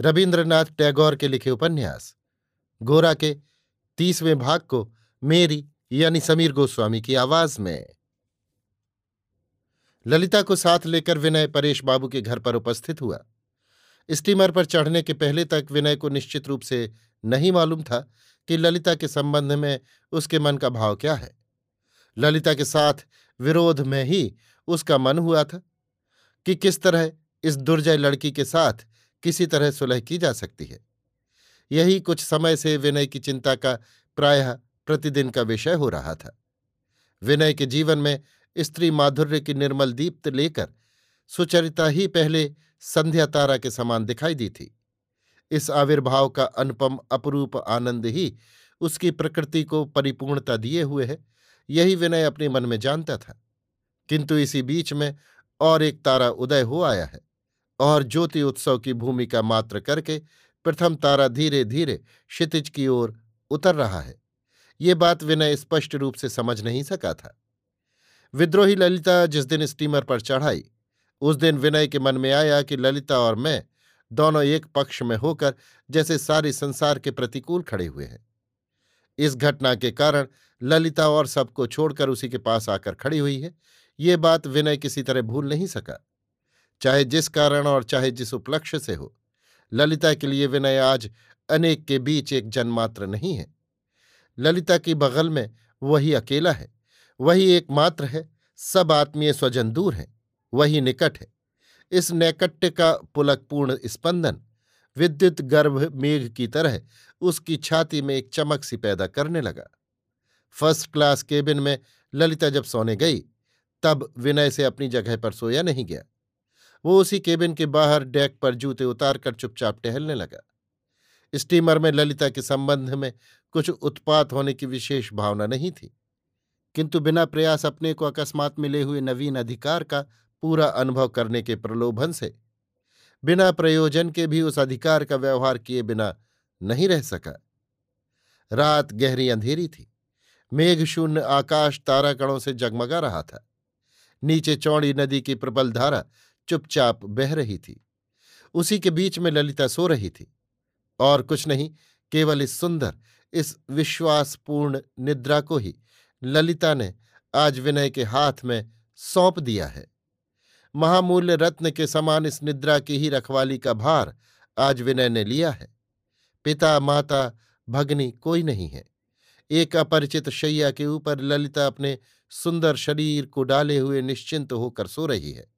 रविन्द्रनाथ टैगोर के लिखे उपन्यास। गोरा के तीसवें भाग को मेरी यानी समीर गोस्वामी की आवाज़ में। ललिता को साथ लेकर विनय परेश बाबू के घर पर उपस्थित हुआ। स्टीमर पर चढ़ने के पहले तक विनय को निश्चित रूप से नहीं मालूम था कि ललिता के संबंध में उसके मन का भाव क्या है। ललिता के साथ विरोध में ही उसका मन हुआ था कि किस तरह इस दुर्जय लड़की के साथ किसी तरह सुलह की जा सकती है। यही कुछ समय से विनय की चिंता का प्रायः प्रतिदिन का विषय हो रहा था। विनय के जीवन में स्त्री माधुर्य की निर्मल दीप्त लेकर सुचरिता ही पहले संध्या तारा के समान दिखाई दी थी। इस आविर्भाव का अनुपम अपरूप आनंद ही उसकी प्रकृति को परिपूर्णता दिए हुए है, यही विनय अपने मन में जानता था। किंतु इसी बीच में और एक तारा उदय हो आया है। और ज्योति उत्सव की भूमिका मात्र करके प्रथम तारा धीरे धीरे क्षितिज की ओर उतर रहा है। ये बात विनय स्पष्ट रूप से समझ नहीं सका था। विद्रोही ललिता जिस दिन स्टीमर पर चढ़ाई, उस दिन विनय के मन में आया कि ललिता और मैं दोनों एक पक्ष में होकर जैसे सारे संसार के प्रतिकूल खड़े हुए हैं। इस घटना के कारण ललिता और सबको छोड़कर उसी के पास आकर खड़ी हुई है। ये बात विनय किसी तरह भूल नहीं सका। चाहे जिस कारण और चाहे जिस उपलक्ष्य से हो। ललिता के लिए विनय आज अनेक के बीच एक जन्मात्र नहीं है। ललिता की बगल में वही अकेला है, वही एकमात्र है, सब आत्मीय स्वजन दूर हैं, वही निकट है। इस नैकट्य का पुलकपूर्ण स्पंदन, विद्युत गर्भ मेघ की तरह उसकी छाती में एक चमक सी पैदा करने लगा। फ़र्स्ट क्लास केबिन में ललिता जब सोने गई, तब विनय से अपनी जगह पर सोया नहीं गया। वो उसी केबिन के बाहर डेक पर जूते उतारकर चुपचाप टहलने लगा। स्टीमर में ललिता के संबंध में कुछ उत्पात होने की विशेष भावना नहीं थी, किंतु बिना प्रयास अपने को अकस्मात मिले हुए नवीन अधिकार का पूरा अनुभव करने के प्रलोभन से, बिना प्रयोजन के भी उस अधिकार का व्यवहार किए बिना नहीं रह सका। रात गहरी अंधेरी थी मेघशून्य आकाश ताराकणों से जगमगा रहा था, नीचे चौड़ी नदी की प्रबल धारा चुपचाप बह रही थी। उसी के बीच में ललिता सो रही थी। और कुछ नहीं, केवल इस सुंदर, इस विश्वासपूर्ण निद्रा को ही ललिता ने आज विनय के हाथ में सौंप दिया है। महामूल्य रत्न के समान इस निद्रा की ही रखवाली का भार आज विनय ने लिया है। पिता, माता, भगनी कोई नहीं है। एक अपरिचित शैया के ऊपर ललिता अपने सुंदर शरीर को डाले हुए निश्चिंत होकर सो रही है।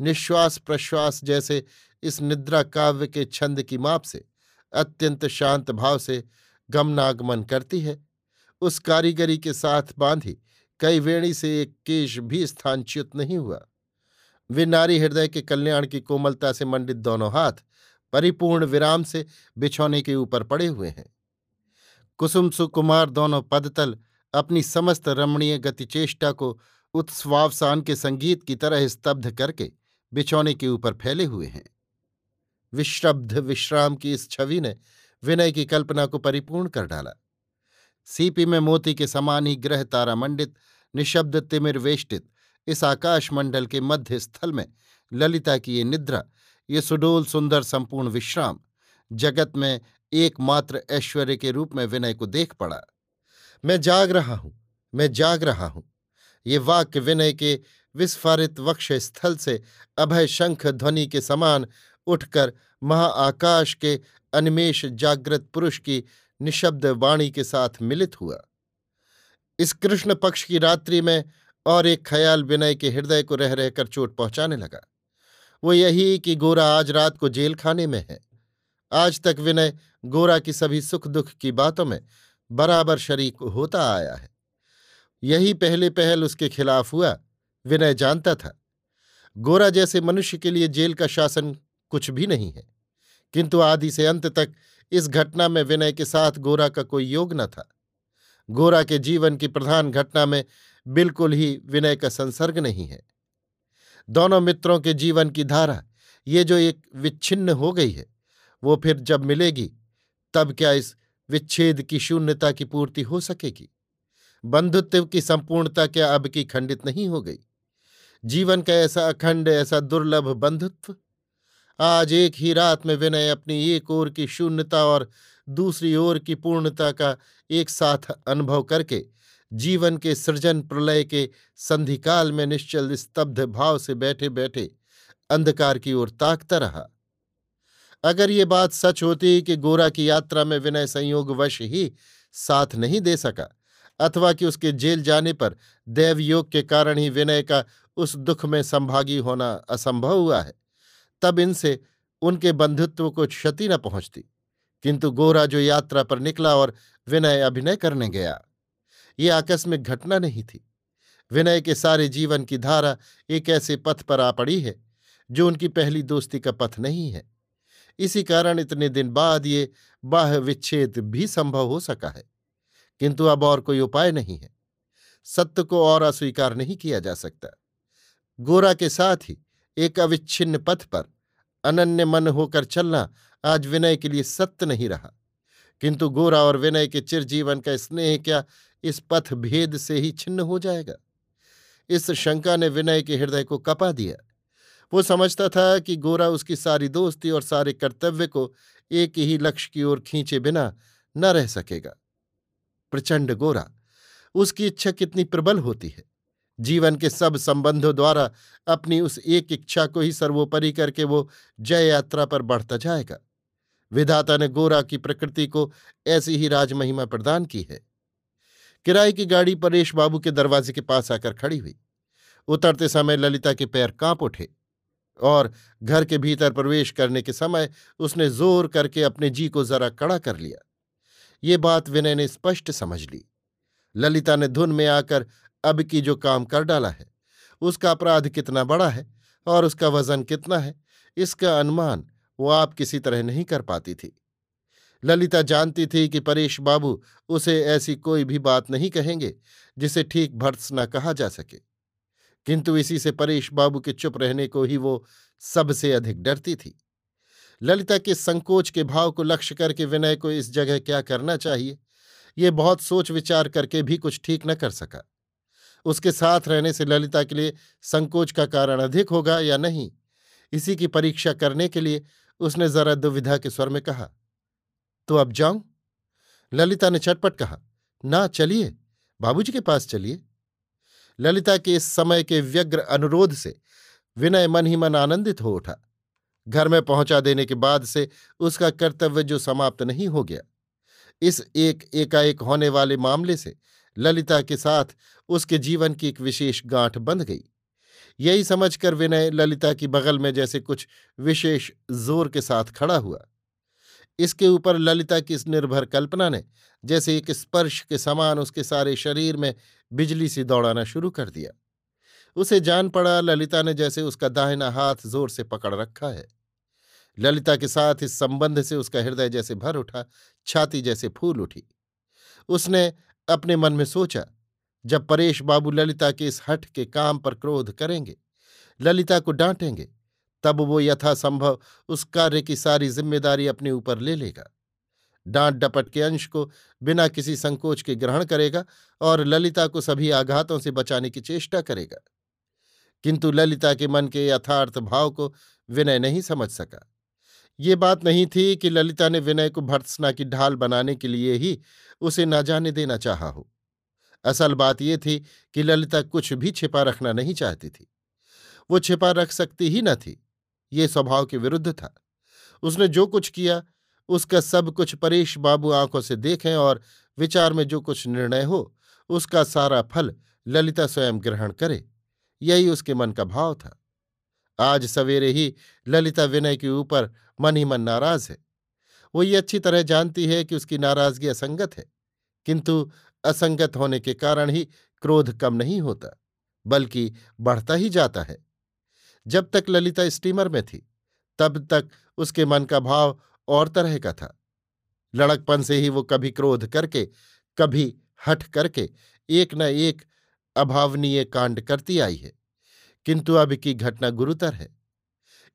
निश्वास प्रश्वास जैसे इस निद्रा काव्य के छंद की माप से अत्यंत शांत भाव से गमनागमन करती है। उस कारीगरी के साथ बांधी कई वेणी से एक केश भी स्थानच्युत नहीं हुआ। वे नारी हृदय के कल्याण की कोमलता से मंडित दोनों हाथ परिपूर्ण विराम से बिछौने के ऊपर पड़े हुए हैं। कुसुम सुकुमार दोनों पदतल अपनी समस्त रमणीय गतिचेष्टा को उत्स्वावसान के संगीत की तरह स्तब्ध करके बिछौने के ऊपर फैले हुए हैं। विश्रब्ध विश्राम की इस छवि ने विनय की कल्पना को परिपूर्ण कर डाला। सीपी में मोती के समान ही ग्रह तारा मंडित, निशब्द, तिमिर वेष्टित, इस आकाश मंडल के मध्य स्थल में ललिता की ये निद्रा, ये सुडोल सुंदर संपूर्ण विश्राम, जगत में एकमात्र ऐश्वर्य के रूप में विनय को देख पड़ा। मैं जाग रहा हूँ, मैं जाग रहा हूँ। ये वाक्य विनय के विस्फारित वक्ष स्थल से अभय शंख ध्वनि के समान उठकर महाआकाश के अनिमेश जागृत पुरुष की निशब्द वाणी के साथ मिलित हुआ। इस कृष्ण पक्ष की रात्रि में और एक ख्याल विनय के हृदय को रह रहकर चोट पहुँचाने लगा। वो यही कि गोरा आज रात को जेल खाने में है। आज तक विनय गोरा की सभी सुख दुख की बातों में बराबर शरीक होता आया है। यही पहले पहल उसके खिलाफ हुआ। विनय जानता था। गोरा जैसे मनुष्य के लिए जेल का शासन कुछ भी नहीं है, किंतु आदि से अंत तक इस घटना में विनय के साथ गोरा का कोई योग न था। गोरा के जीवन की प्रधान घटना में बिल्कुल ही विनय का संसर्ग नहीं है। दोनों मित्रों के जीवन की धारा, ये जो एक विच्छिन्न हो गई है, वो फिर जब मिलेगी, तब क्या इस विच्छेद की शून्यता की पूर्ति हो सकेगी? बंधुत्व की संपूर्णता क्या अब की खंडित नहीं हो गई? जीवन का ऐसा अखंड, ऐसा दुर्लभ बंधुत्व। आज एक ही रात में विनय अपनी एक ओर की शून्यता और दूसरी ओर की पूर्णता का एक साथ अनुभव करके, जीवन के सृजन प्रलय के संधिकाल में निश्चल स्तब्ध भाव से बैठे बैठे अंधकार की ओर ताकता रहा। अगर ये बात सच होती कि गोरा की यात्रा में विनय संयोगवश ही साथ नहीं दे सका, अथवा कि उसके जेल जाने पर दैवयोग के कारण ही विनय का उस दुख में संभागी होना असंभव हुआ है। तब इनसे उनके बंधुत्व को क्षति न पहुँचती, किंतु गोरा जो यात्रा पर निकला और विनय अभिनय करने गया, ये आकस्मिक घटना नहीं थी। विनय के सारे जीवन की धारा एक ऐसे पथ पर आ पड़ी है, जो उनकी पहली दोस्ती का पथ नहीं है। इसी कारण इतने दिन बाद ये बाह विच्छेद भी संभव हो सका है, किंतु अब और कोई उपाय नहीं है। सत्य को और अस्वीकार नहीं किया जा सकता। गोरा के साथ ही एक अविच्छिन्न पथ पर अनन्य मन होकर चलना आज विनय के लिए सत्य नहीं रहा। किंतु गोरा और विनय के चिरजीवन का स्नेह क्या इस पथ भेद से ही छिन्न हो जाएगा? इस शंका ने विनय के हृदय को कपा दिया। वो समझता था कि गोरा उसकी सारी दोस्ती और सारे कर्तव्य को एक ही लक्ष्य की ओर खींचे बिना न रह सकेगा। प्रचंड गोरा, उसकी इच्छा कितनी प्रबल होती है? जीवन के सब संबंधों द्वारा अपनी उस एक इच्छा को ही सर्वोपरि करके वो जय यात्रा पर बढ़ता जाएगा। विधाता ने गोरा की प्रकृति को ऐसी ही राजमहिमा प्रदान की है। किराए की गाड़ी परेश बाबू के दरवाजे के पास आकर खड़ी हुई। उतरते समय ललिता के पैर काँप उठे और घर के भीतर प्रवेश करने के समय उसने ज़ोर करके अपने जी को जरा कड़ा कर लिया। ये बात विनय ने स्पष्ट समझ ली। ललिता ने धुन में आकर अब की जो काम कर डाला है, उसका अपराध कितना बड़ा है और उसका वज़न कितना है, इसका अनुमान वो आप किसी तरह नहीं कर पाती थी। ललिता जानती थी कि परेश बाबू उसे ऐसी कोई भी बात नहीं कहेंगे जिसे ठीक भर्त्स न कहा जा सके। किंतु इसी से परेश बाबू के चुप रहने को ही वो सबसे अधिक डरती थी। ललिता के संकोच के भाव को लक्ष्य करके विनय को इस जगह क्या करना चाहिए, ये बहुत सोच विचार करके भी कुछ ठीक न कर सका। उसके साथ रहने से ललिता के लिए संकोच का कारण अधिक होगा या नहीं? इसी की परीक्षा करने के लिए उसने जरा दुविधा के स्वर में कहा तो अब जाऊँ? ललिता ने चटपट कहा, ना, चलिए। बाबूजी के पास चलिए। ललिता के इस समय के व्यग्र अनुरोध से विनय मन ही मन आनंदित हो उठा। घर में पहुँचा देने के बाद से उसका कर्तव्य जो समाप्त नहीं हो गया, इस एक एकाएक होने वाले मामले से ललिता के साथ उसके जीवन की एक विशेष गांठ बंध गई। यही समझकर विनय ललिता की बगल में जैसे कुछ विशेष ज़ोर के साथ खड़ा हुआ। इसके ऊपर ललिता की इस निर्भर कल्पना ने जैसे एक स्पर्श के समान उसके सारे शरीर में बिजली सी दौड़ाना शुरू कर दिया। उसे जान पड़ा ललिता ने जैसे उसका दाहिना हाथ ज़ोर से पकड़ रखा है। ललिता के साथ इस संबंध से उसका हृदय जैसे भर उठा, छाती जैसे फूल उठी। उसने अपने मन में सोचा, जब परेश बाबू ललिता के इस हठ के काम पर क्रोध करेंगे, ललिता को डांटेंगे, तब वो यथासंभव उस कार्य की सारी ज़िम्मेदारी अपने ऊपर ले लेगा। डांट डपट के अंश को बिना किसी संकोच के ग्रहण करेगा और ललिता को सभी आघातों से बचाने की चेष्टा करेगा। किंतु ललिता के मन के यथार्थ भाव को विनय नहीं समझ सका। ये बात नहीं थी कि ललिता ने विनय को भर्त्सना की ढाल बनाने के लिए ही उसे न जाने देना चाहा हो। असल बात यह थी कि ललिता कुछ भी छिपा रखना नहीं चाहती थी। वो छिपा रख सकती ही न थी। ये स्वभाव के विरुद्ध था। उसने जो कुछ किया, उसका सब कुछ परेश बाबू आँखों से देखें और विचार में जो कुछ निर्णय हो, उसका सारा फल ललिता स्वयं ग्रहण करे। यही उसके मन का भाव था। आज सवेरे ही ललिता विनय के ऊपर मन ही मन नाराज़ है। वो ये अच्छी तरह जानती है कि उसकी नाराज़गी असंगत है, किंतु असंगत होने के कारण ही क्रोध कम नहीं होता, बल्कि बढ़ता ही जाता है। जब तक ललिता स्टीमर में थी, तब तक उसके मन का भाव और तरह का था। लड़कपन से ही वो कभी क्रोध करके, कभी हठ करके एक न एक अभावनीय कांड करती आई है। किंतु अब की घटना गुरुतर है।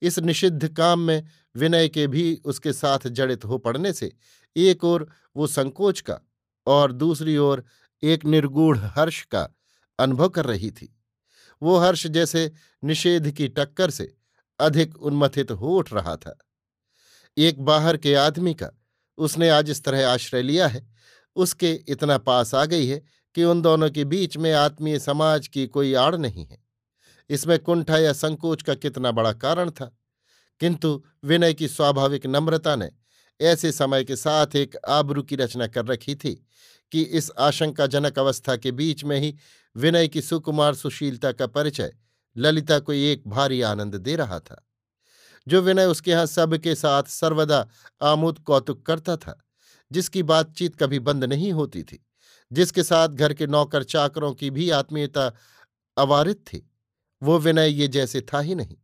इस निषिद्ध काम में विनय के भी उसके साथ जड़ित हो पड़ने से एक ओर वो संकोच का और दूसरी ओर एक निर्गूढ़ हर्ष का अनुभव कर रही थी। वो हर्ष जैसे निषेध की टक्कर से अधिक उन्मथित हो उठ रहा था। एक बाहर के आदमी का उसने आज इस तरह आश्रय लिया है। उसके इतना पास आ गई है कि उन दोनों के बीच में आत्मीय समाज की कोई आड़ नहीं है। इसमें कुंठा या संकोच का कितना बड़ा कारण था। किंतु विनय की स्वाभाविक नम्रता ने ऐसे समय के साथ एक आबरू की रचना कर रखी थी कि इस आशंकाजनक अवस्था के बीच में ही विनय की सुकुमार सुशीलता का परिचय ललिता को एक भारी आनंद दे रहा था। जो विनय उसके यहाँ सबके साथ सर्वदा आमोद कौतुक करता था, जिसकी बातचीत कभी बंद नहीं होती थी, जिसके साथ घर के नौकर चाकरों की भी आत्मीयता अवारित थी। वो विनय ये जैसे था ही नहीं।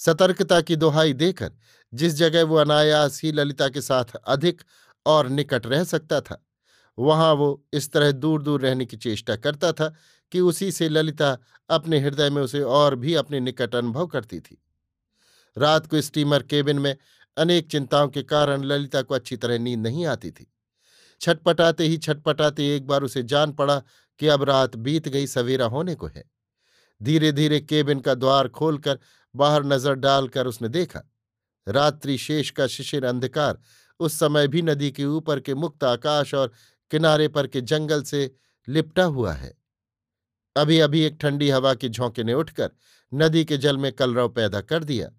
सतर्कता की दोहाई देकर जिस जगह वो अनायास ही ललिता के साथ अधिक और निकट रह सकता था, वहाँ वो इस तरह दूर दूर रहने की चेष्टा करता था कि उसी से ललिता अपने हृदय में उसे और भी अपने निकट अनुभव करती थी। रात को स्टीमर केबिन में अनेक चिंताओं के कारण ललिता को अच्छी तरह नींद नहीं आती थी। छटपटाते ही छटपटाते एक बार उसे जान पड़ा कि अब रात बीत गई, सवेरा होने को है। धीरे धीरे केबिन का द्वार खोलकर बाहर नज़र डालकर उसने देखा। रात्रि शेष का शिशिर अंधकार उस समय भी नदी के ऊपर के मुक्त आकाश और किनारे पर के जंगल से लिपटा हुआ है। अभी अभी एक ठंडी हवा की झोंके ने उठकर नदी के जल में कलरव पैदा कर दिया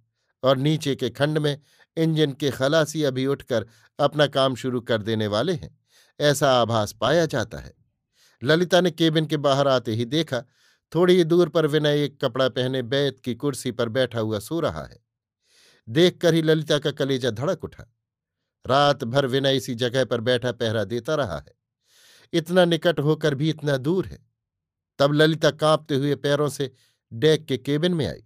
और नीचे के खंड में इंजन के खलासी अभी उठकर अपना काम शुरू कर देने वाले हैं। ऐसा आभास पाया जाता है। ललिता ने केबिन के बाहर आते ही देखा थोड़ी ही दूर पर विनय एक कपड़ा पहने बैत की कुर्सी पर बैठा हुआ सो रहा है। देखकर ही ललिता का कलेजा धड़क उठा। रात भर विनय इसी जगह पर बैठा पहरा देता रहा है। इतना निकट होकर भी इतना दूर है। तब ललिता कांपते हुए पैरों से डेक के केबिन में आई।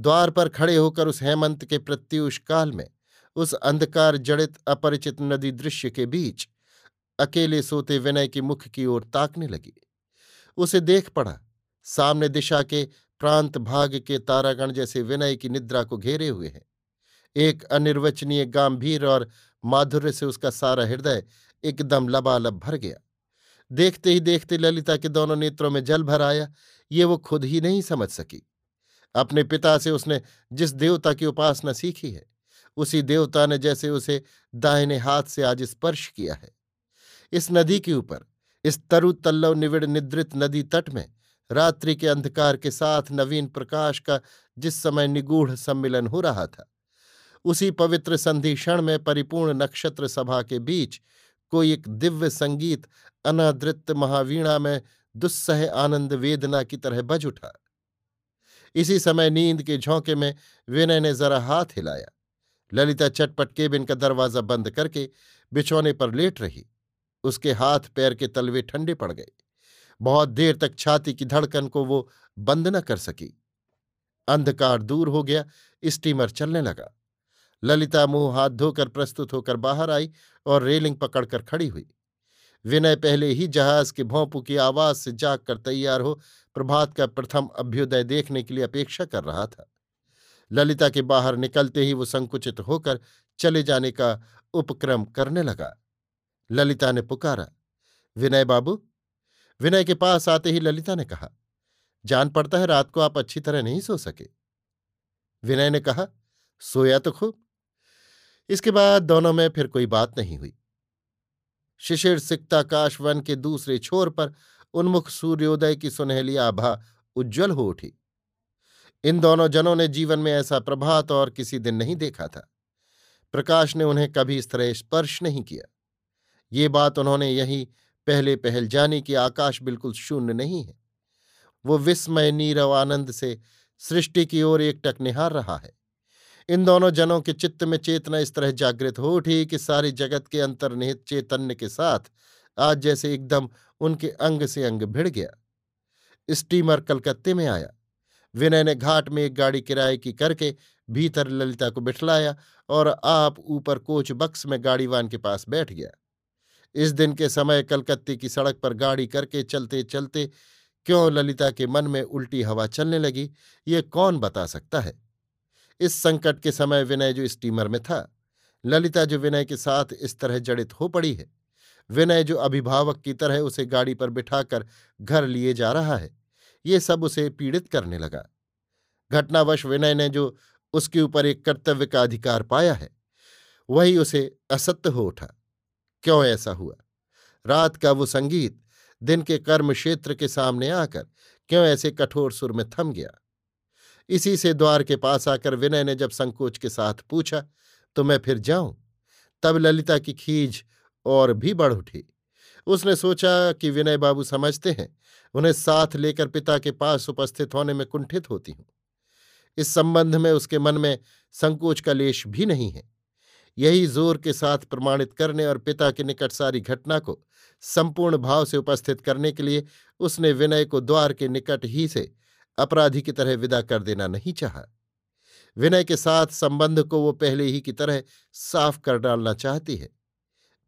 द्वार पर खड़े होकर उस हेमंत के प्रत्युष काल में, उस अंधकार जड़ित अपरिचित नदी दृश्य के बीच, अकेले सोते विनय के मुख की ओर ताकने लगी। उसे देख पड़ा सामने दिशा के प्रांत भाग के तारागण जैसे विनय की निद्रा को घेरे हुए हैं। एक अनिर्वचनीय गंभीर और माधुर्य से उसका सारा हृदय एकदम लबालब भर गया। देखते ही देखते ललिता के दोनों नेत्रों में जल भर आया, ये वो खुद ही नहीं समझ सकी। अपने पिता से उसने जिस देवता की उपासना सीखी है, उसी देवता ने जैसे उसे दाहिने हाथ से आज स्पर्श किया है। इस नदी के ऊपर, इस तरु तल्लव निविड़ निद्रित नदी तट में रात्रि के अंधकार के साथ नवीन प्रकाश का जिस समय निगूढ़ सम्मिलन हो रहा था, उसी पवित्र संधि क्षण में परिपूर्ण नक्षत्र सभा के बीच कोई एक दिव्य संगीत अनादृत महावीणा में दुस्सह आनंद वेदना की तरह बज उठा। इसी समय नींद के झोंके में विनय ने जरा हाथ हिलाया। ललिता चटपट केबिन का दरवाज़ा बंद करके बिछौने पर लेट रही। उसके हाथ पैर के तलवे ठंडे पड़ गए। बहुत देर तक छाती की धड़कन को वो बंद न कर सकी। अंधकार दूर हो गया, स्टीमर चलने लगा। ललिता मुँह हाथ धोकर प्रस्तुत होकर बाहर आई और रेलिंग पकड़कर खड़ी हुई। विनय पहले ही जहाज़ के भोंपू की आवाज़ से जाग कर तैयार हो प्रभात का प्रथम अभ्युदय देखने के लिए अपेक्षा कर रहा था। ललिता के बाहर निकलते ही वो संकुचित होकर चले जाने का उपक्रम करने लगा। ललिता ने पुकारा, विनय बाबू विनय के पास आते ही ललिता ने कहा, जान पड़ता है रात को आप अच्छी तरह नहीं सो सके। विनय ने कहा, सोया तो खूब। इसके बाद दोनों में फिर कोई बात नहीं हुई। शिशिर सिक्ताकाश वन के दूसरे छोर पर उन्मुख सूर्योदय की सुनहली आभा उज्जवल हो उठी। इन दोनों जनों ने जीवन में ऐसा प्रभात और किसी दिन नहीं देखा था। प्रकाश ने उन्हें कभी इस तरह स्पर्श नहीं किया। ये बात उन्होंने यही पहले पहल जाने कि आकाश बिल्कुल शून्य नहीं है। वो विस्मय, नीरव आनंद से सृष्टि की ओर एक टक निहार रहा है। इन दोनों जनों के चित्त में चेतना इस तरह जागृत हो उठी कि सारी जगत के अंतर्निहित चैतन्य के साथ आज जैसे एकदम उनके अंग से अंग भिड़ गया। स्टीमर कलकत्ते में आया। विनय ने घाट में एक गाड़ी किराए की करके भीतर ललिता को बिठलाया और आप ऊपर कोच बक्स में गाड़ीवान के पास बैठ गया। इस दिन के समय कलकत्ते की सड़क पर गाड़ी करके चलते चलते क्यों ललिता के मन में उल्टी हवा चलने लगी, ये कौन बता सकता है? इस संकट के समय विनय जो स्टीमर में था, ललिता जो विनय के साथ इस तरह जड़ित हो पड़ी है, विनय जो अभिभावक की तरह उसे गाड़ी पर बिठाकर घर लिए जा रहा है, ये सब उसे पीड़ित करने लगा। घटनावश विनय ने जो उसके ऊपर एक कर्तव्य का अधिकार पाया है, वही उसे असत्य हो उठा। क्यों ऐसा हुआ? रात का वो संगीत दिन के कर्म क्षेत्र के सामने आकर क्यों ऐसे कठोर सुर में थम गया? इसी से द्वार के पास आकर विनय ने जब संकोच के साथ पूछा तो मैं फिर जाऊँ? तब ललिता की खीज और भी बढ़ उठी। उसने सोचा कि विनय बाबू समझते हैं, उन्हें साथ लेकर पिता के पास उपस्थित होने में कुंठित होती हूँ। इस संबंध में उसके मन में संकोच का लेश भी नहीं है। यही ज़ोर के साथ प्रमाणित करने और पिता के निकट सारी घटना को संपूर्ण भाव से उपस्थित करने के लिए उसने विनय को द्वार के निकट ही से अपराधी की तरह विदा कर देना नहीं चाहा। विनय के साथ संबंध को वो पहले ही की तरह साफ़ कर डालना चाहती है।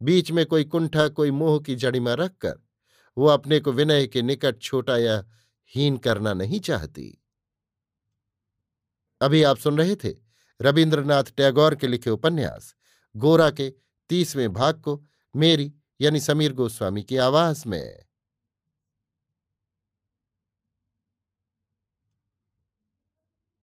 बीच में कोई कुंठा, कोई मोह की जड़िमा रखकर वो अपने को विनय के निकट छोटा या हीन करना नहीं चाहती। अभी आप सुन रहे थे रविन्द्रनाथ टैगोर के लिखे उपन्यास, गोरा के तीसवें भाग को मेरी यानी समीर गोस्वामी की आवाज़ में।